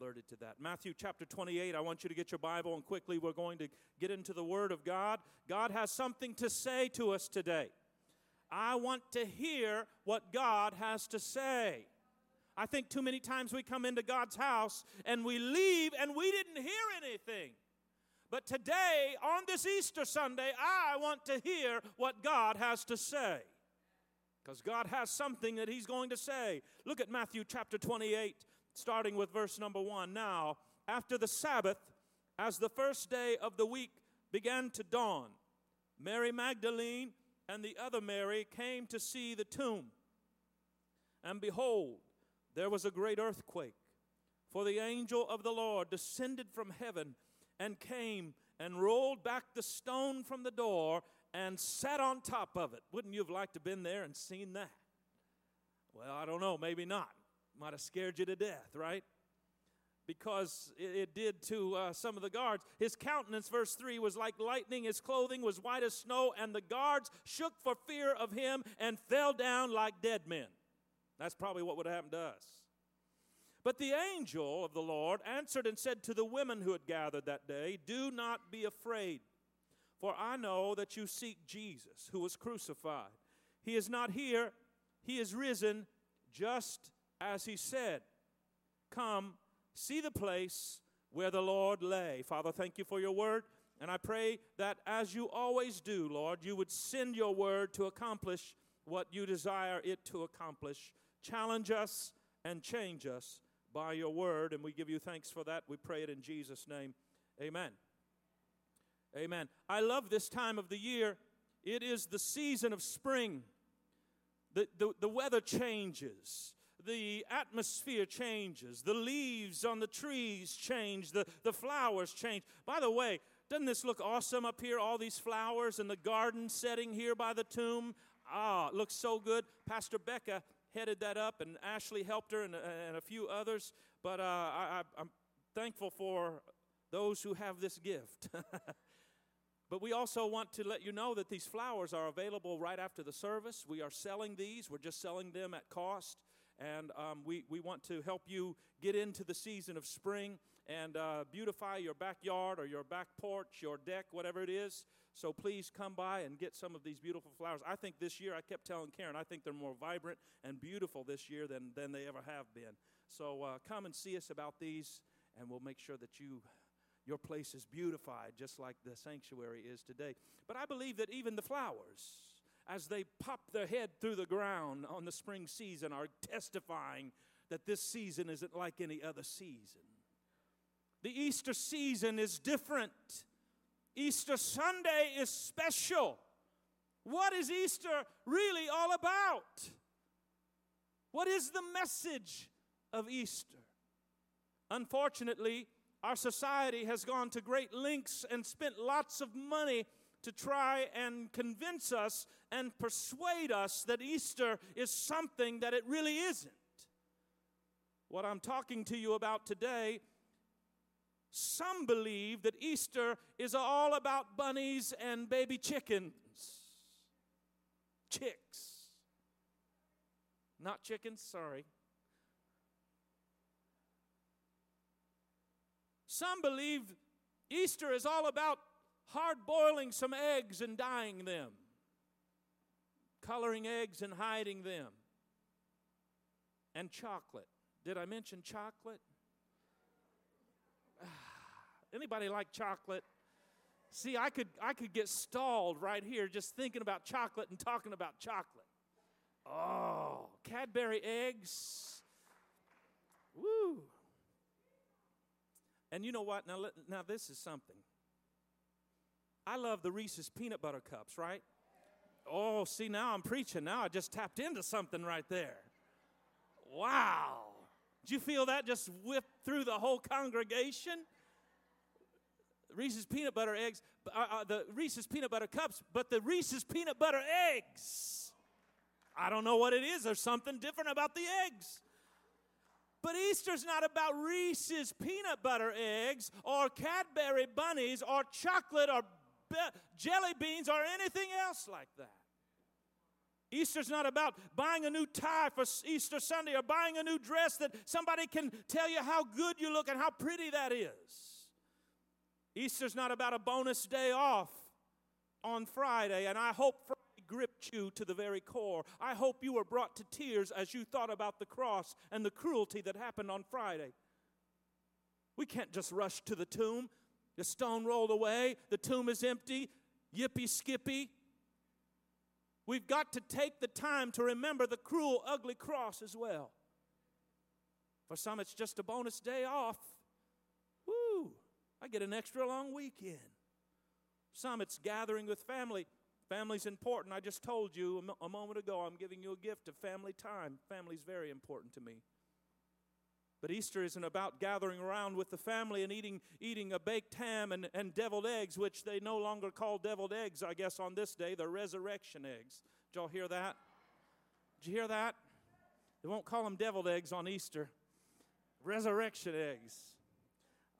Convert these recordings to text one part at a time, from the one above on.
alerted to that. Matthew chapter 28, I want you to get your Bible and quickly we're going to get into the Word of God. God has something to say to us today. I want to hear what God has to say. I think too many times we come into God's house and we leave and we didn't hear anything. But today, on this Easter Sunday, I want to hear what God has to say. Because God has something that He's going to say. Look at Matthew chapter 28, starting with verse number 1. Now, after the Sabbath, as the first day of the week began to dawn, Mary Magdalene and the other Mary came to see the tomb. And behold, there was a great earthquake, for the angel of the Lord descended from heaven and came and rolled back the stone from the door and sat on top of it. Wouldn't you have liked to have been there and seen that? Well, I don't know, maybe not. Might have scared you to death, right? Because it, it did to uh, some of the guards. His countenance, verse 3, was like lightning. His clothing was white as snow, and the guards shook for fear of him and fell down like dead men. That's probably what would have happened to us. But the angel of the Lord answered and said to the women who had gathered that day, Do not be afraid, for I know that you seek Jesus, who was crucified. He is not here, he is risen, just as he said. Come, see the place where the Lord lay. Father, thank you for your word. And I pray that as you always do, Lord, you would send your word to accomplish what you desire it to accomplish. Challenge us and change us by your word, and we give you thanks for that. We pray it in Jesus' name. Amen. Amen. I love this time of the year. It is the season of spring. The, the, the weather changes, the atmosphere changes, the leaves on the trees change, the, the flowers change. By the way, doesn't this look awesome up here? All these flowers and the garden setting here by the tomb. Ah, it looks so good. Pastor Becca headed that up, and Ashley helped her, and, and a few others. But uh, I, I'm thankful for those who have this gift. But we also want to let you know that these flowers are available right after the service. We are selling these, we're just selling them at cost. And um, we, we want to help you get into the season of spring and uh, beautify your backyard or your back porch, your deck, whatever it is. So please come by and get some of these beautiful flowers. I think this year, I kept telling Karen, I think they're more vibrant and beautiful this year than, than they ever have been. So uh, come and see us about these, and we'll make sure that you your place is beautified just like the sanctuary is today. But I believe that even the flowers, as they pop their head through the ground on the spring season, are testifying that this season isn't like any other season. The Easter season is different. Easter Sunday is special. What is Easter really all about? What is the message of Easter? Unfortunately, our society has gone to great lengths and spent lots of money to try and convince us and persuade us that Easter is something that it really isn't. What I'm talking to you about today, some believe that Easter is all about bunnies and baby chickens. Chicks. Not chickens, sorry. Some believe Easter is all about hard boiling some eggs and dyeing them, coloring eggs and hiding them, and chocolate. Did I mention chocolate? Anybody like chocolate? See, I could, I could get stalled right here just thinking about chocolate and talking about chocolate. Oh, Cadbury eggs. Woo. And you know what? Now, now this is something. I love the Reese's peanut butter cups, right? Oh, see, now I'm preaching. Now I just tapped into something right there. Wow. Did you feel that just whip through the whole congregation? Reese's peanut butter eggs, uh, uh, the Reese's peanut butter cups, but the Reese's peanut butter eggs. I don't know what it is. There's something different about the eggs. But Easter's not about Reese's peanut butter eggs or Cadbury bunnies or chocolate or be- jelly beans or anything else like that. Easter's not about buying a new tie for Easter Sunday or buying a new dress that somebody can tell you how good you look and how pretty that is. Easter's not about a bonus day off on Friday, and I hope Friday gripped you to the very core. I hope you were brought to tears as you thought about the cross and the cruelty that happened on Friday. We can't just rush to the tomb. The stone rolled away, the tomb is empty, yippee skippy. We've got to take the time to remember the cruel, ugly cross as well. For some, it's just a bonus day off. Woo! I get an extra long weekend. Some, it's gathering with family. Family's important. I just told you a moment ago, I'm giving you a gift of family time. Family's very important to me. But Easter isn't about gathering around with the family and eating, eating a baked ham and, and deviled eggs, which they no longer call deviled eggs, I guess, on this day. They're resurrection eggs. Did y'all hear that? Did you hear that? They won't call them deviled eggs on Easter. Resurrection eggs.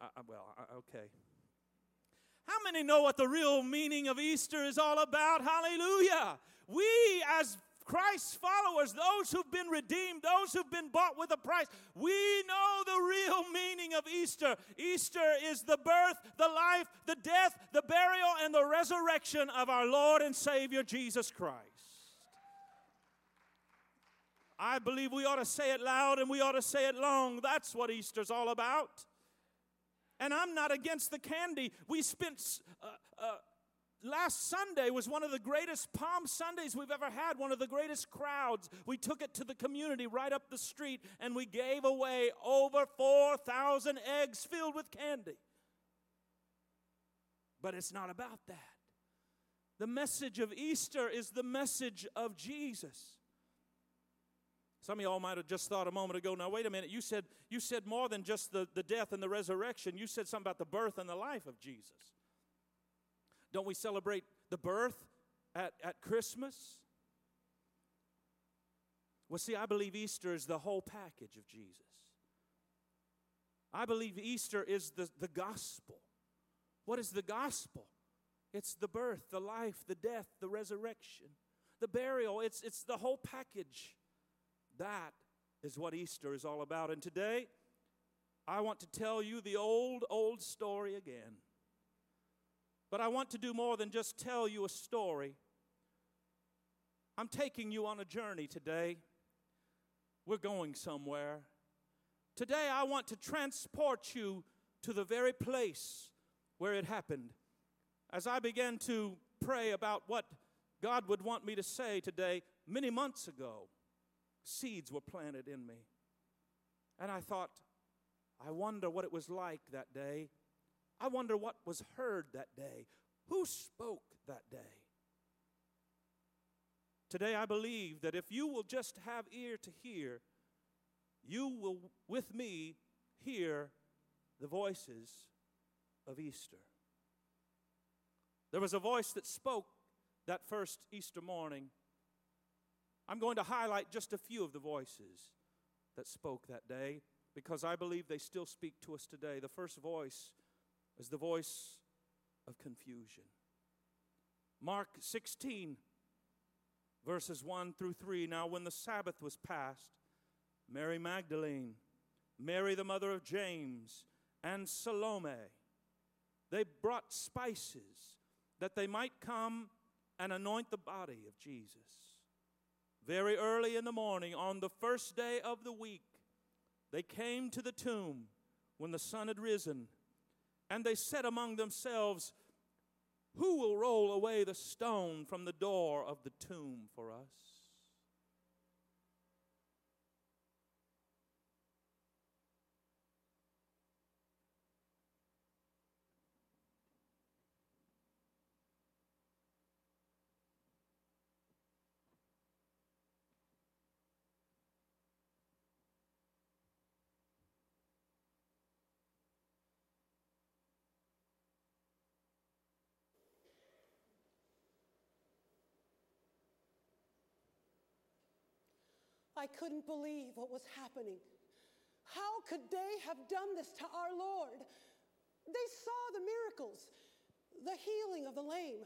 Uh, uh well, uh, okay. How many know what the real meaning of Easter is all about? Hallelujah. We, as Christ's followers, those who've been redeemed, those who've been bought with a price, we know the real meaning of Easter. Easter is the birth, the life, the death, the burial, and the resurrection of our Lord and Savior Jesus Christ. I believe we ought to say it loud and we ought to say it long. That's what Easter's all about. And I'm not against the candy. We spent uh, uh, last Sunday was one of the greatest Palm Sundays we've ever had, one of the greatest crowds. We took it to the community right up the street and we gave away over 4,000 eggs filled with candy. But it's not about that. The message of Easter is the message of Jesus. Some of y'all might have just thought a moment ago, now wait a minute, you said you said more than just the, the death and the resurrection. You said something about the birth and the life of Jesus. Don't we celebrate the birth at, at Christmas? Well, see, I believe Easter is the whole package of Jesus. I believe Easter is the, the gospel. What is the gospel? It's the birth, the life, the death, the resurrection, the burial. It's, it's the whole package. That is what Easter is all about. And today, I want to tell you the old, old story again. But I want to do more than just tell you a story. I'm taking you on a journey today. We're going somewhere. Today, I want to transport you to the very place where it happened. As I began to pray about what God would want me to say today, many months ago, seeds were planted in me. And I thought, I wonder what it was like that day I wonder what was heard that day. Who spoke that day? Today, I believe that if you will just have ear to hear, you will, with me, hear the voices of Easter. There was a voice that spoke that first Easter morning. I'm going to highlight just a few of the voices that spoke that day because I believe they still speak to us today. The first voice is the voice of confusion. Mark 16, verses 1 through 3. Now, when the Sabbath was past, Mary Magdalene, Mary the mother of James, and Salome, they brought spices that they might come and anoint the body of Jesus. Very early in the morning, on the first day of the week, they came to the tomb when the sun had risen and they said among themselves, Who will roll away the stone from the door of the tomb for us? I couldn't believe what was happening. How could they have done this to our Lord? They saw the miracles, the healing of the lame,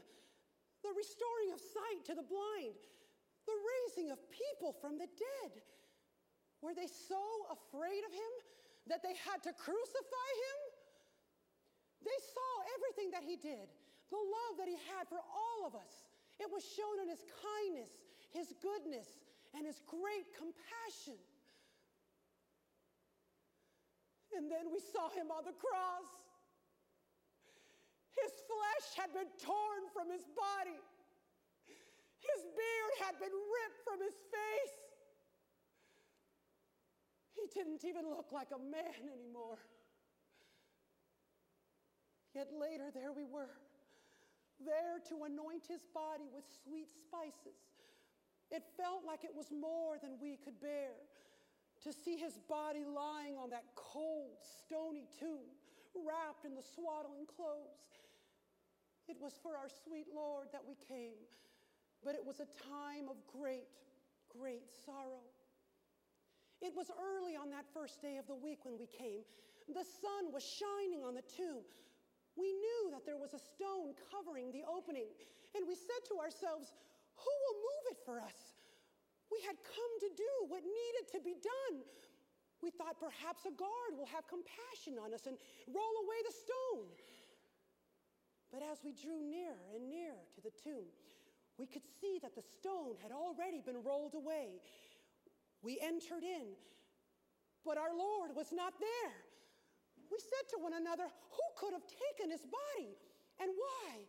the restoring of sight to the blind, the raising of people from the dead. Were they so afraid of him that they had to crucify him? They saw everything that he did, the love that he had for all of us. It was shown in his kindness, his goodness, and his great compassion. And then we saw him on the cross. His flesh had been torn from his body. His beard had been ripped from his face. He didn't even look like a man anymore. Yet later, there we were, there to anoint his body with sweet spices. It felt like it was more than we could bear to see his body lying on that cold, stony tomb, wrapped in the swaddling clothes. It was for our sweet Lord that we came, but it was a time of great, great sorrow. It was early on that first day of the week when we came. The sun was shining on the tomb. We knew that there was a stone covering the opening, and we said to ourselves, Who will move it for us? We had come to do what needed to be done. We thought perhaps a guard will have compassion on us and roll away the stone. But as we drew nearer and nearer to the tomb, we could see that the stone had already been rolled away. We entered in, but our Lord was not there. We said to one another, Who could have taken his body and why?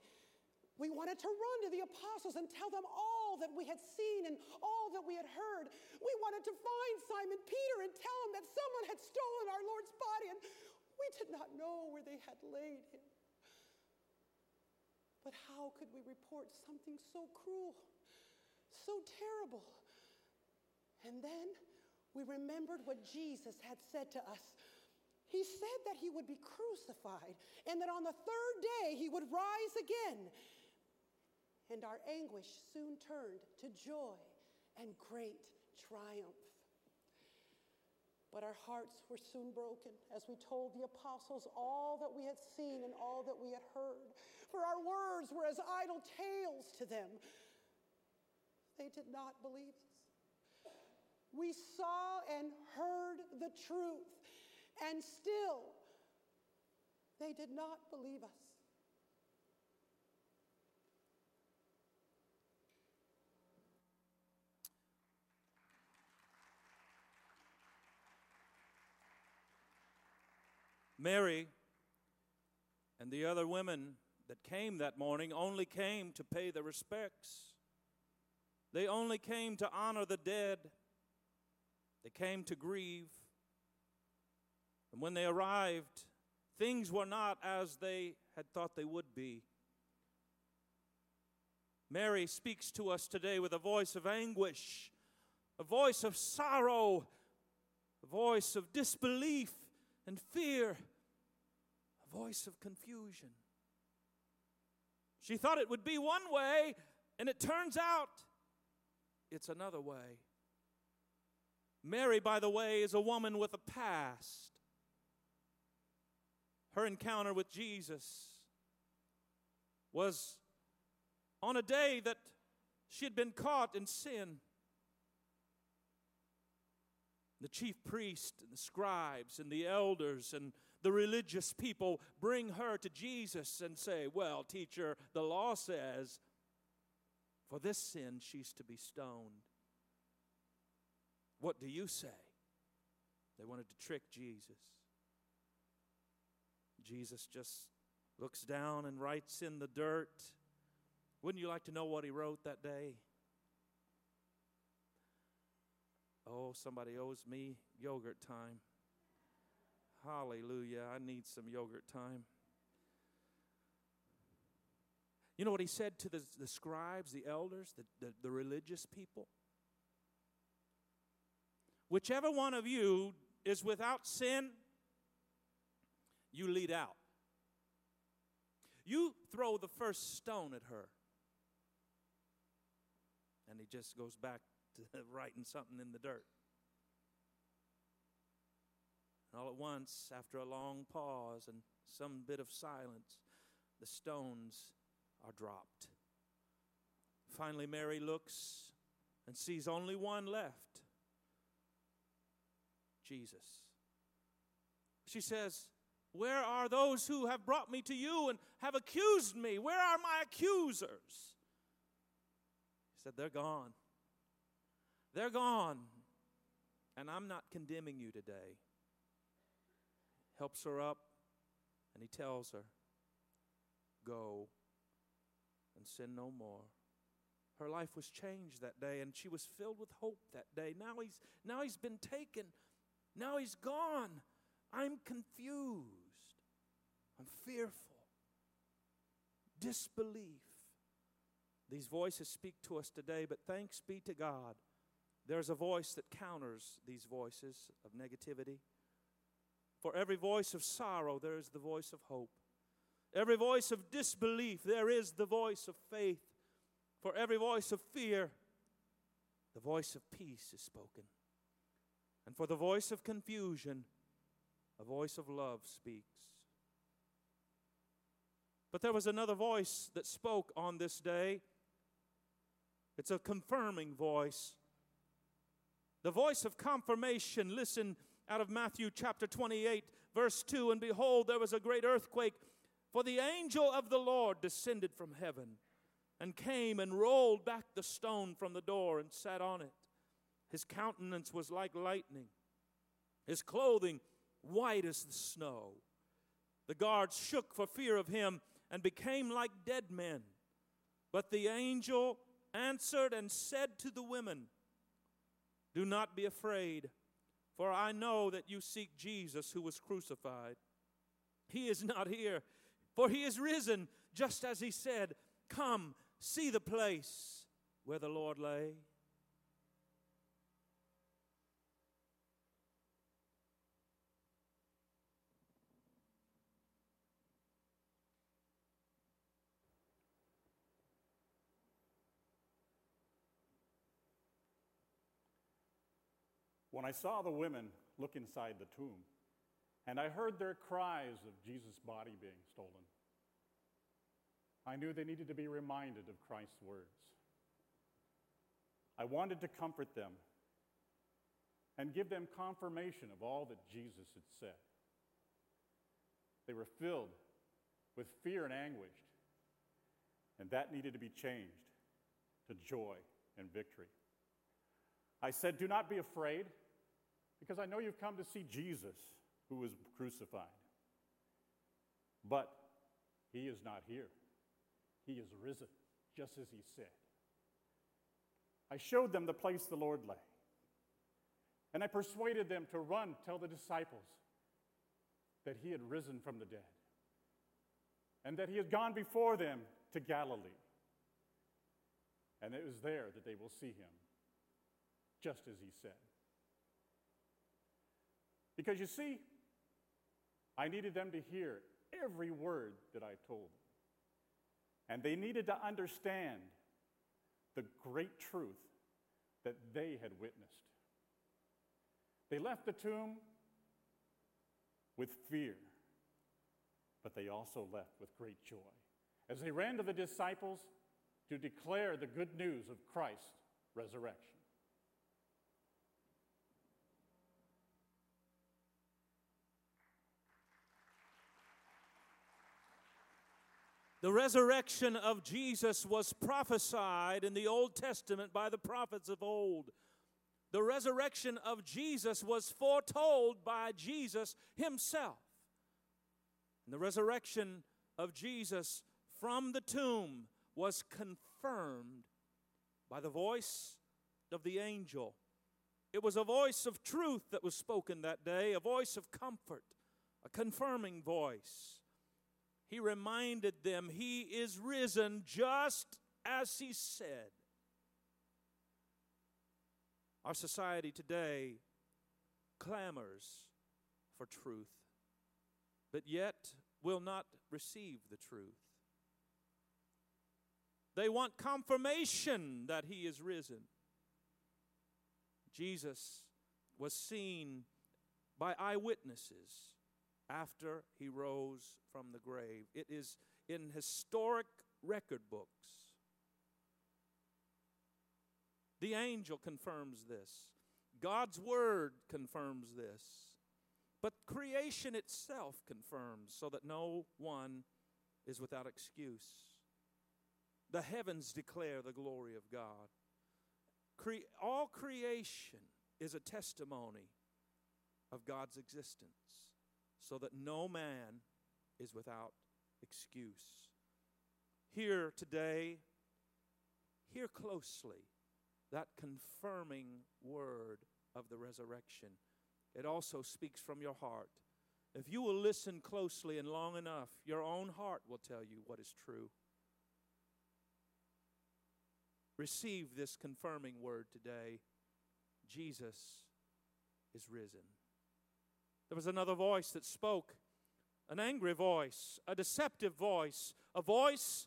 We wanted to run to the apostles and tell them all that we had seen and all that we had heard. We wanted to find Simon Peter and tell him that someone had stolen our Lord's body, and we did not know where they had laid him. But how could we report something so cruel, so terrible? And then we remembered what Jesus had said to us. He said that he would be crucified and that on the third day he would rise again. And our anguish soon turned to joy and great triumph. But our hearts were soon broken as we told the apostles all that we had seen and all that we had heard. For our words were as idle tales to them. They did not believe us. We saw and heard the truth, and still they did not believe us. Mary and the other women that came that morning only came to pay the respects. They only came to honor the dead. They came to grieve. And when they arrived, things were not as they had thought they would be. Mary speaks to us today with a voice of anguish, a voice of sorrow, a voice of disbelief and fear, voice of confusion. She thought it would be one way, and it turns out it's another way. Mary, by the way, is a woman with a past. Her encounter with Jesus was on a day that she had been caught in sin. The chief priest and the scribes and the elders and the religious people bring her to Jesus and say, Well, teacher, the law says for this sin she's to be stoned. What do you say? They wanted to trick Jesus. Jesus just looks down and writes in the dirt. Wouldn't you like to know what he wrote that day? Oh, somebody owes me yogurt time. Hallelujah. I need some yogurt time. You know what he said to the, the scribes, the elders, the, the, the religious people? Whichever one of you is without sin, you lead out. You throw the first stone at her. And he just goes back to writing something in the dirt. And all at once, after a long pause and some bit of silence, the stones are dropped. Finally, Mary looks and sees only one left Jesus. She says, Where are those who have brought me to you and have accused me? Where are my accusers? He said, They're gone. They're gone. And I'm not condemning you today. Helps her up, and he tells her, Go and sin no more. Her life was changed that day, and she was filled with hope that day. Now he's, now he's been taken. Now he's gone. I'm confused. I'm fearful. Disbelief. These voices speak to us today, but thanks be to God, there's a voice that counters these voices of negativity. For every voice of sorrow, there is the voice of hope. Every voice of disbelief, there is the voice of faith. For every voice of fear, the voice of peace is spoken. And for the voice of confusion, a voice of love speaks. But there was another voice that spoke on this day. It's a confirming voice. The voice of confirmation. Listen out of Matthew chapter 28, verse 2 And behold, there was a great earthquake, for the angel of the Lord descended from heaven and came and rolled back the stone from the door and sat on it. His countenance was like lightning, his clothing white as the snow. The guards shook for fear of him and became like dead men. But the angel answered and said to the women, Do not be afraid, for I know that you seek Jesus who was crucified. He is not here, for he is risen, just as he said. Come, see the place where the Lord lay. When I saw the women look inside the tomb, and I heard their cries of Jesus' body being stolen, I knew they needed to be reminded of Christ's words. I wanted to comfort them and give them confirmation of all that Jesus had said. They were filled with fear and anguish, and that needed to be changed to joy and victory. I said, Do not be afraid. Because I know you've come to see Jesus who was crucified. But he is not here. He is risen, just as he said. I showed them the place the Lord lay. And I persuaded them to run, tell the disciples that he had risen from the dead and that he had gone before them to Galilee. And it was there that they will see him, just as he said. Because you see, I needed them to hear every word that I told them. And they needed to understand the great truth that they had witnessed. They left the tomb with fear, but they also left with great joy as they ran to the disciples to declare the good news of Christ's resurrection. The resurrection of Jesus was prophesied in the Old Testament by the prophets of old. The resurrection of Jesus was foretold by Jesus himself. And the resurrection of Jesus from the tomb was confirmed by the voice of the angel. It was a voice of truth that was spoken that day, a voice of comfort, a confirming voice he reminded them he is risen just as he said. Our society today clamors for truth, but yet will not receive the truth. They want confirmation that he is risen. Jesus was seen by eyewitnesses after he rose from the grave. It is in historic record books. The angel confirms this. God's word confirms this. But creation itself confirms so that no one is without excuse. The heavens declare the glory of God. Cre- all creation is a testimony of God's existence so that no man is without excuse. Hear today, hear closely that confirming word of the resurrection. It also speaks from your heart. If you will listen closely and long enough, your own heart will tell you what is true. Receive this confirming word today Jesus is risen. There was another voice that spoke, an angry voice, a deceptive voice, a voice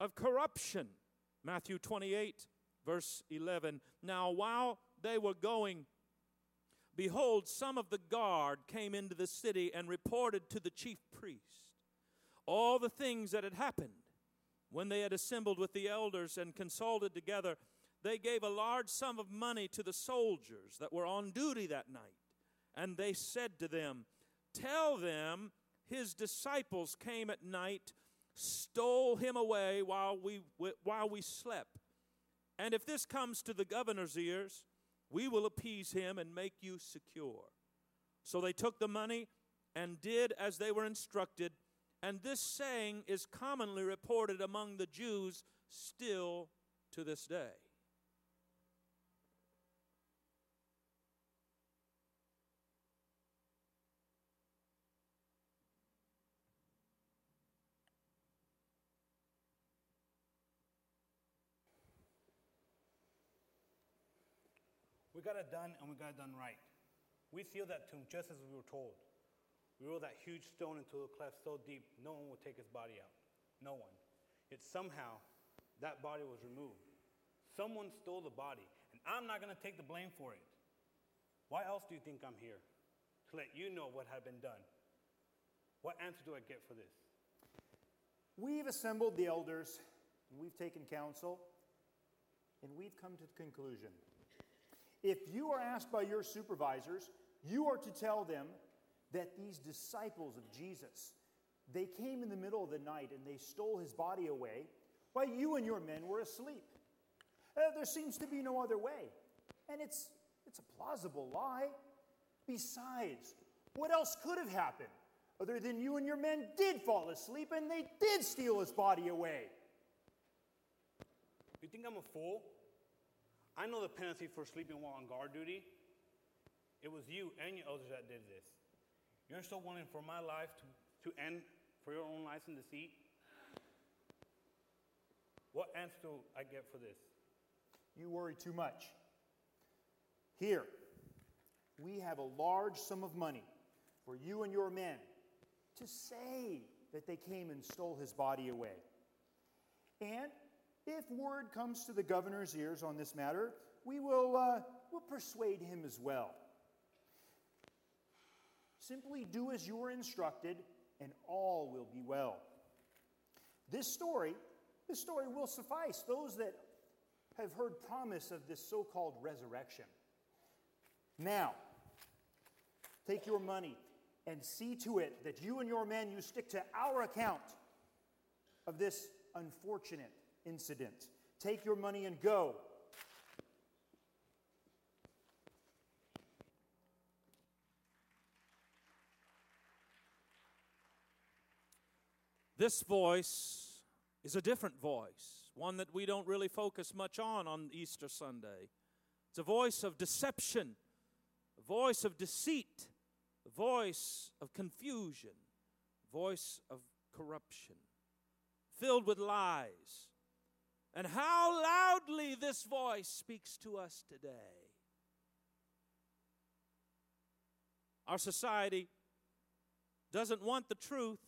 of corruption. Matthew 28, verse 11. Now, while they were going, behold, some of the guard came into the city and reported to the chief priest all the things that had happened. When they had assembled with the elders and consulted together, they gave a large sum of money to the soldiers that were on duty that night. And they said to them, Tell them his disciples came at night stole him away while we, while we slept. And if this comes to the governor's ears, we will appease him and make you secure. So they took the money and did as they were instructed. And this saying is commonly reported among the Jews still to this day. We got it done and we got it done right. We sealed that tomb just as we were told. We rolled that huge stone into the cleft so deep no one would take his body out. No one. Yet somehow that body was removed. Someone stole the body, and I'm not going to take the blame for it. Why else do you think I'm here? To let you know what had been done. What answer do I get for this? We've assembled the elders, and we've taken counsel, and we've come to the conclusion if you are asked by your supervisors, you are to tell them that these disciples of Jesus, they came in the middle of the night and they stole his body away while you and your men were asleep. Uh, there seems to be no other way. And it's, it's a plausible lie. Besides, what else could have happened other than you and your men did fall asleep and they did steal his body away? You think I'm a fool? I know the penalty for sleeping while on guard duty. It was you and your elders that did this. You're still wanting for my life to, to end for your own lives in deceit? What answer do I get for this? You worry too much. Here, we have a large sum of money for you and your men to say that they came and stole his body away. And if word comes to the governor's ears on this matter, we will uh, we'll persuade him as well. Simply do as you are instructed, and all will be well. This story, this story will suffice those that have heard promise of this so-called resurrection. Now, take your money and see to it that you and your men you stick to our account of this unfortunate incident. Take your money and go. This voice is a different voice, one that we don't really focus much on on Easter Sunday. It's a voice of deception, a voice of deceit, a voice of confusion, a voice of corruption, filled with lies and how loudly this voice speaks to us today. Our society doesn't want the truth.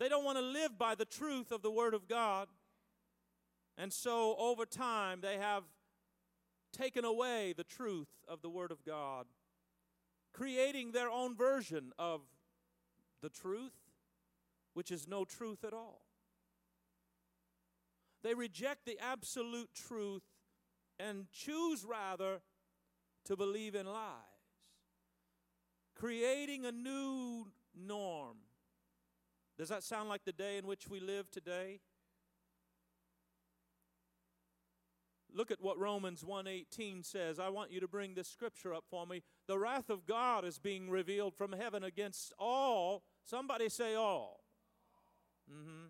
They don't want to live by the truth of the Word of God. And so, over time, they have taken away the truth of the Word of God, creating their own version of the truth, which is no truth at all. They reject the absolute truth and choose rather to believe in lies, creating a new norm. Does that sound like the day in which we live today? Look at what Romans 1:18 says. I want you to bring this scripture up for me. The wrath of God is being revealed from heaven against all, somebody say all. Mm-hmm.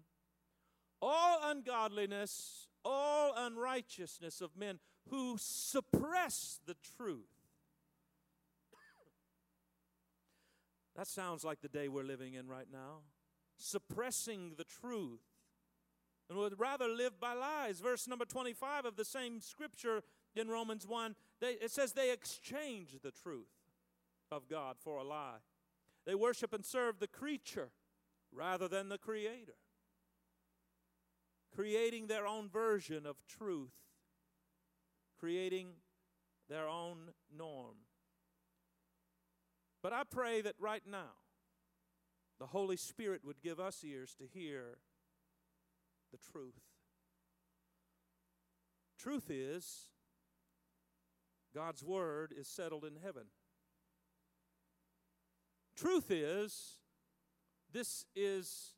Ungodliness, all unrighteousness of men who suppress the truth. that sounds like the day we're living in right now. Suppressing the truth and would rather live by lies. Verse number 25 of the same scripture in Romans 1, they, it says they exchange the truth of God for a lie. They worship and serve the creature rather than the creator, creating their own version of truth, creating their own norm. But I pray that right now, the Holy Spirit would give us ears to hear the truth. Truth is, God's word is settled in heaven. Truth is, this is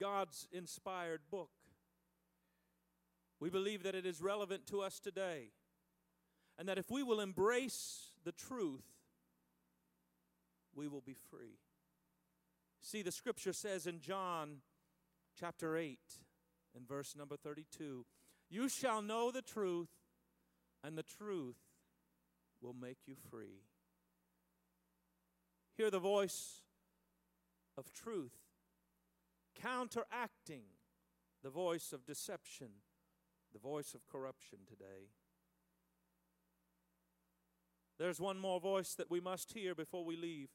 God's inspired book. We believe that it is relevant to us today. And that if we will embrace the truth, we will be free. See, the scripture says in John chapter 8 and verse number 32 You shall know the truth, and the truth will make you free. Hear the voice of truth, counteracting the voice of deception, the voice of corruption today. There's one more voice that we must hear before we leave.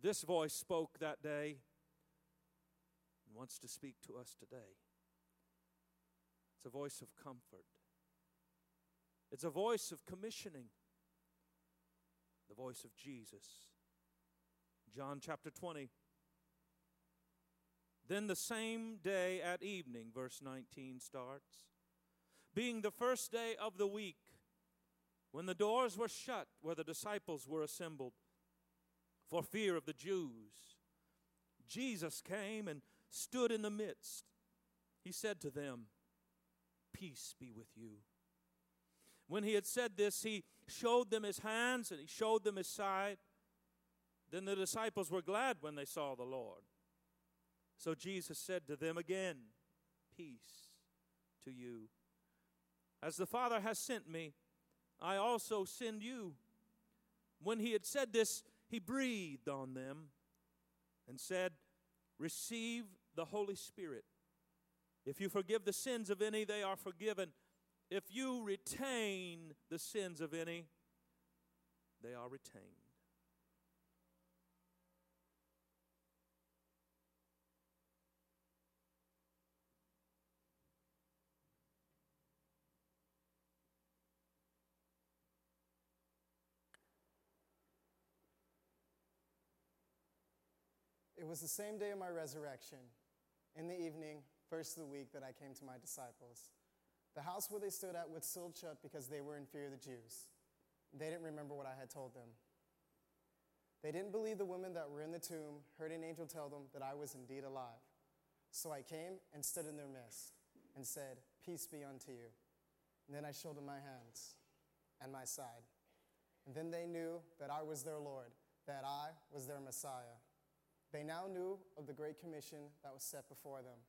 This voice spoke that day and wants to speak to us today. It's a voice of comfort, it's a voice of commissioning, the voice of Jesus. John chapter 20. Then the same day at evening, verse 19 starts, being the first day of the week, when the doors were shut where the disciples were assembled for fear of the Jews, Jesus came and stood in the midst, he said to them, Peace be with you. When he had said this, he showed them his hands and he showed them his side. Then the disciples were glad when they saw the Lord. So Jesus said to them again, Peace to you. As the Father has sent me, I also send you. When he had said this, he breathed on them and said, Receive the Holy Spirit. If you forgive the sins of any, they are forgiven. If you retain the sins of any, they are retained. It was the same day of my resurrection, in the evening, first of the week, that I came to my disciples. The house where they stood at was still shut because they were in fear of the Jews. They didn't remember what I had told them. They didn't believe the women that were in the tomb, heard an angel tell them that I was indeed alive. So I came and stood in their midst and said, Peace be unto you. And then I showed them my hands and my side. And then they knew that I was their Lord, that I was their Messiah. They now knew of the great commission that was set before them.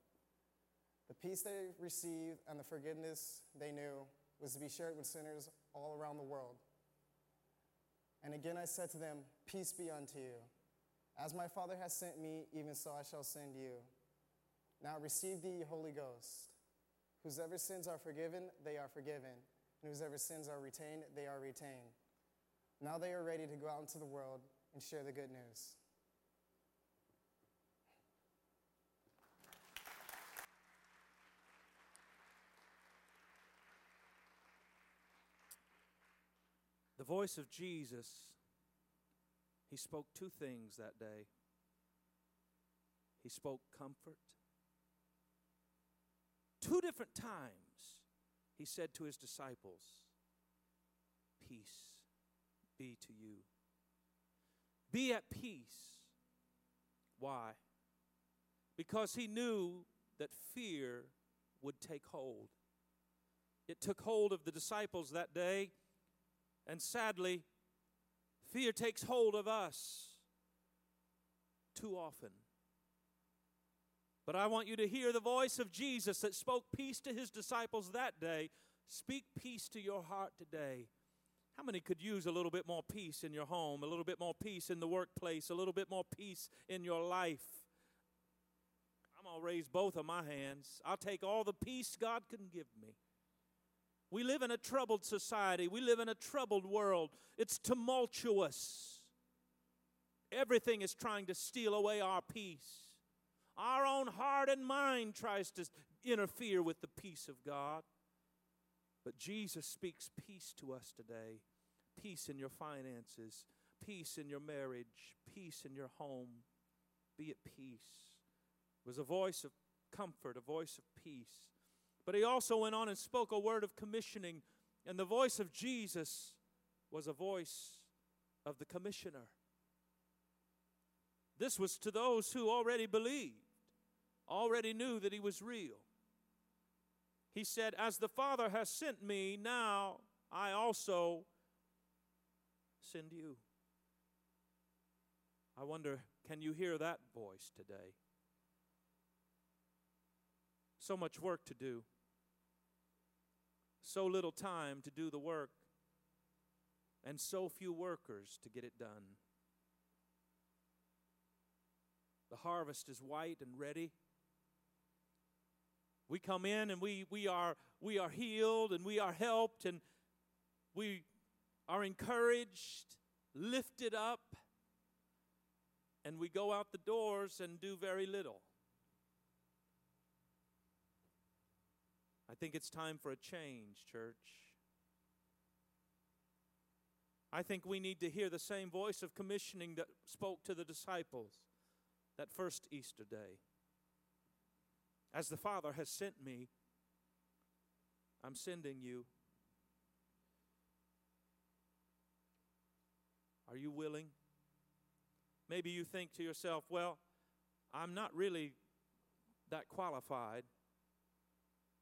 The peace they received and the forgiveness they knew was to be shared with sinners all around the world. And again I said to them, Peace be unto you. As my Father has sent me, even so I shall send you. Now receive the Holy Ghost. Whosever sins are forgiven, they are forgiven. And whosever sins are retained, they are retained. Now they are ready to go out into the world and share the good news. The voice of Jesus, he spoke two things that day. He spoke comfort. Two different times he said to his disciples, Peace be to you. Be at peace. Why? Because he knew that fear would take hold. It took hold of the disciples that day, and sadly, fear takes hold of us too often. But I want you to hear the voice of Jesus that spoke peace to his disciples that day. Speak peace to your heart today. How many could use a little bit more peace in your home, a little bit more peace in the workplace, a little bit more peace in your life? I'm going to raise both of my hands. I'll take all the peace God can give me. We live in a troubled society, we live in a troubled world. It's tumultuous. Everything is trying to steal away our peace. Our own heart and mind tries to interfere with the peace of God. But Jesus speaks peace to us today peace in your finances, peace in your marriage, peace in your home. Be at peace. It was a voice of comfort, a voice of peace. But he also went on and spoke a word of commissioning, and the voice of Jesus was a voice of the commissioner. This was to those who already believed, already knew that he was real. He said, As the Father has sent me, now I also send you. I wonder, can you hear that voice today? So much work to do, so little time to do the work, and so few workers to get it done. The harvest is white and ready. We come in and we, we, are, we are healed and we are helped and we are encouraged, lifted up, and we go out the doors and do very little. I think it's time for a change, church. I think we need to hear the same voice of commissioning that spoke to the disciples that first Easter day. As the Father has sent me, I'm sending you. Are you willing? Maybe you think to yourself, well, I'm not really that qualified.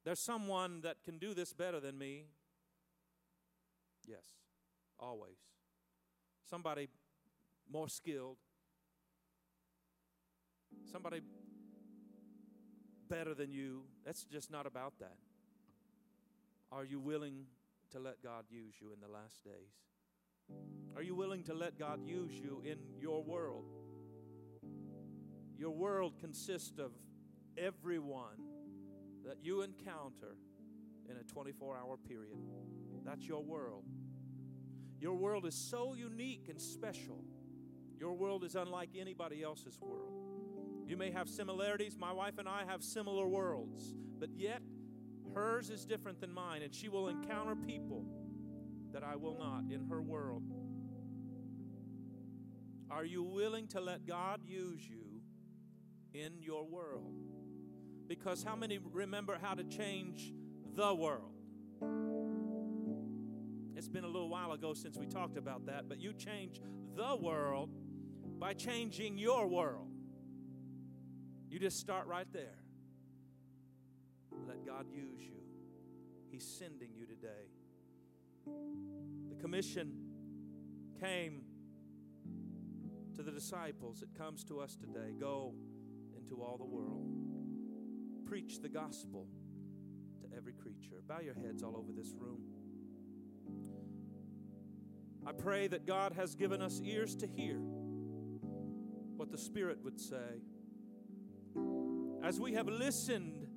There's someone that can do this better than me. Yes, always. Somebody more skilled, somebody better than you. That's just not about that. Are you willing to let God use you in the last days? Are you willing to let God use you in your world? Your world consists of everyone that you encounter in a 24 hour period. That's your world. Your world is so unique and special. Your world is unlike anybody else's world. You may have similarities. My wife and I have similar worlds, but yet hers is different than mine, and she will encounter people that I will not in her world. Are you willing to let God use you in your world? Because how many remember how to change the world? It's been a little while ago since we talked about that, but you change the world by changing your world. You just start right there. Let God use you. He's sending you today. The commission came to the disciples. It comes to us today. Go into all the world. Preach the gospel to every creature. Bow your heads all over this room. I pray that God has given us ears to hear what the Spirit would say as we have listened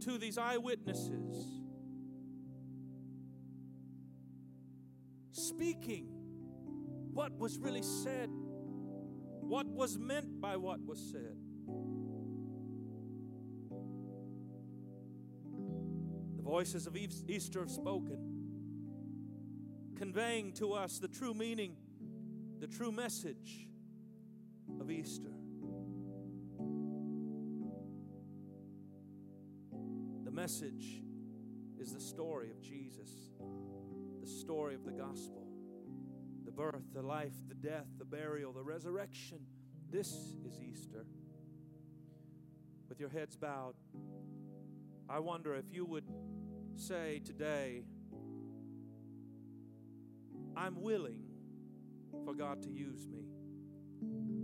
to these eyewitnesses speaking what was really said, what was meant by what was said. Voices of Easter have spoken, conveying to us the true meaning, the true message of Easter. The message is the story of Jesus, the story of the gospel, the birth, the life, the death, the burial, the resurrection. This is Easter. With your heads bowed, I wonder if you would say today, I'm willing for God to use me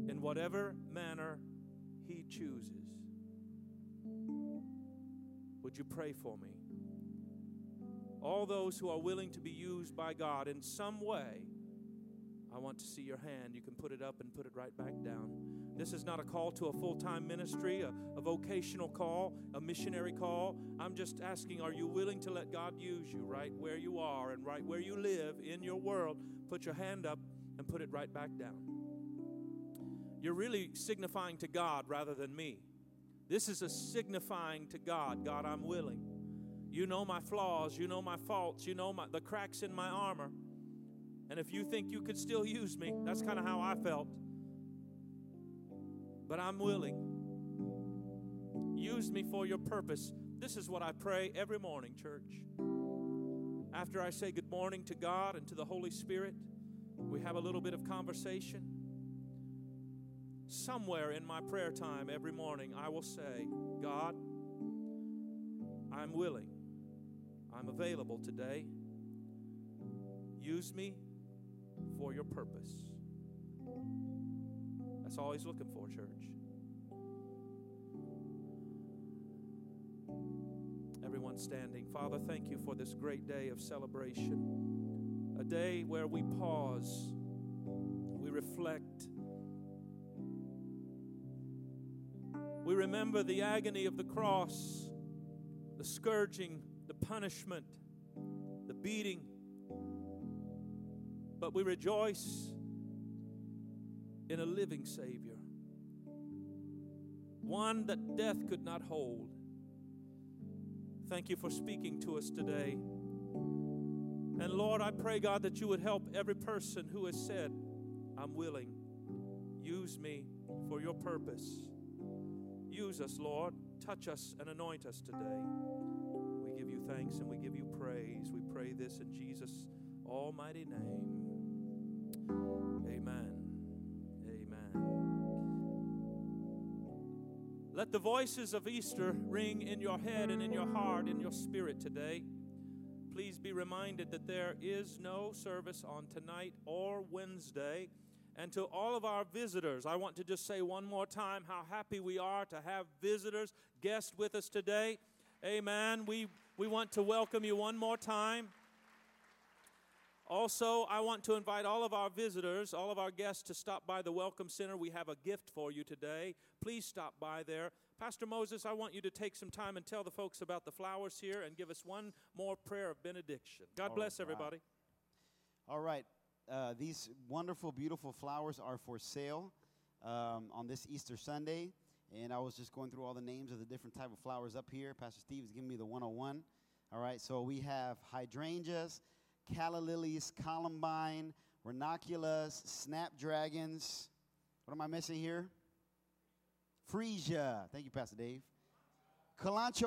in whatever manner He chooses. Would you pray for me? All those who are willing to be used by God in some way, I want to see your hand. You can put it up and put it right back down. This is not a call to a full time ministry, a, a, vocational call, a missionary call. I'm just asking are you willing to let God use you right where you are and right where you live in your world? Put your hand up and put it right back down. You're really signifying to God rather than me. This is a signifying to God God, I'm willing. You know my flaws, you know my faults, you know my, the cracks in my armor. And if you think you could still use me, that's kind of how I felt. But I'm willing. Use me for your purpose. This is what I pray every morning, church. After I say good morning to God and to the Holy Spirit, we have a little bit of conversation. Somewhere in my prayer time every morning, I will say, God, I'm willing. I'm available today. Use me for your purpose. That's all he's looking for, church. Everyone standing. Father, thank you for this great day of celebration. A day where we pause, we reflect, we remember the agony of the cross, the scourging, the punishment, the beating but we rejoice in a living Savior, one that death could not hold. Thank you for speaking to us today. And Lord, I pray, God, that you would help every person who has said, I'm willing. Use me for your purpose. Use us, Lord. Touch us and anoint us today. We give you thanks and we give you praise. We pray this in Jesus' almighty name. Amen. Let the voices of Easter ring in your head and in your heart, in your spirit today. Please be reminded that there is no service on tonight or Wednesday. And to all of our visitors, I want to just say one more time how happy we are to have visitors, guests with us today. Amen. We, we want to welcome you one more time. Also, I want to invite all of our visitors, all of our guests to stop by the Welcome Center. We have a gift for you today. Please stop by there. Pastor Moses, I want you to take some time and tell the folks about the flowers here and give us one more prayer of benediction. God bless everybody. All right. Uh, these wonderful, beautiful flowers are for sale um, on this Easter Sunday. And I was just going through all the names of the different type of flowers up here. Pastor Steve is giving me the 101. All right, so we have hydrangeas, calla lilies, columbine, ranunculus, snapdragons. What am I missing here? Freesia. Thank you, Pastor Dave. Kalanchoe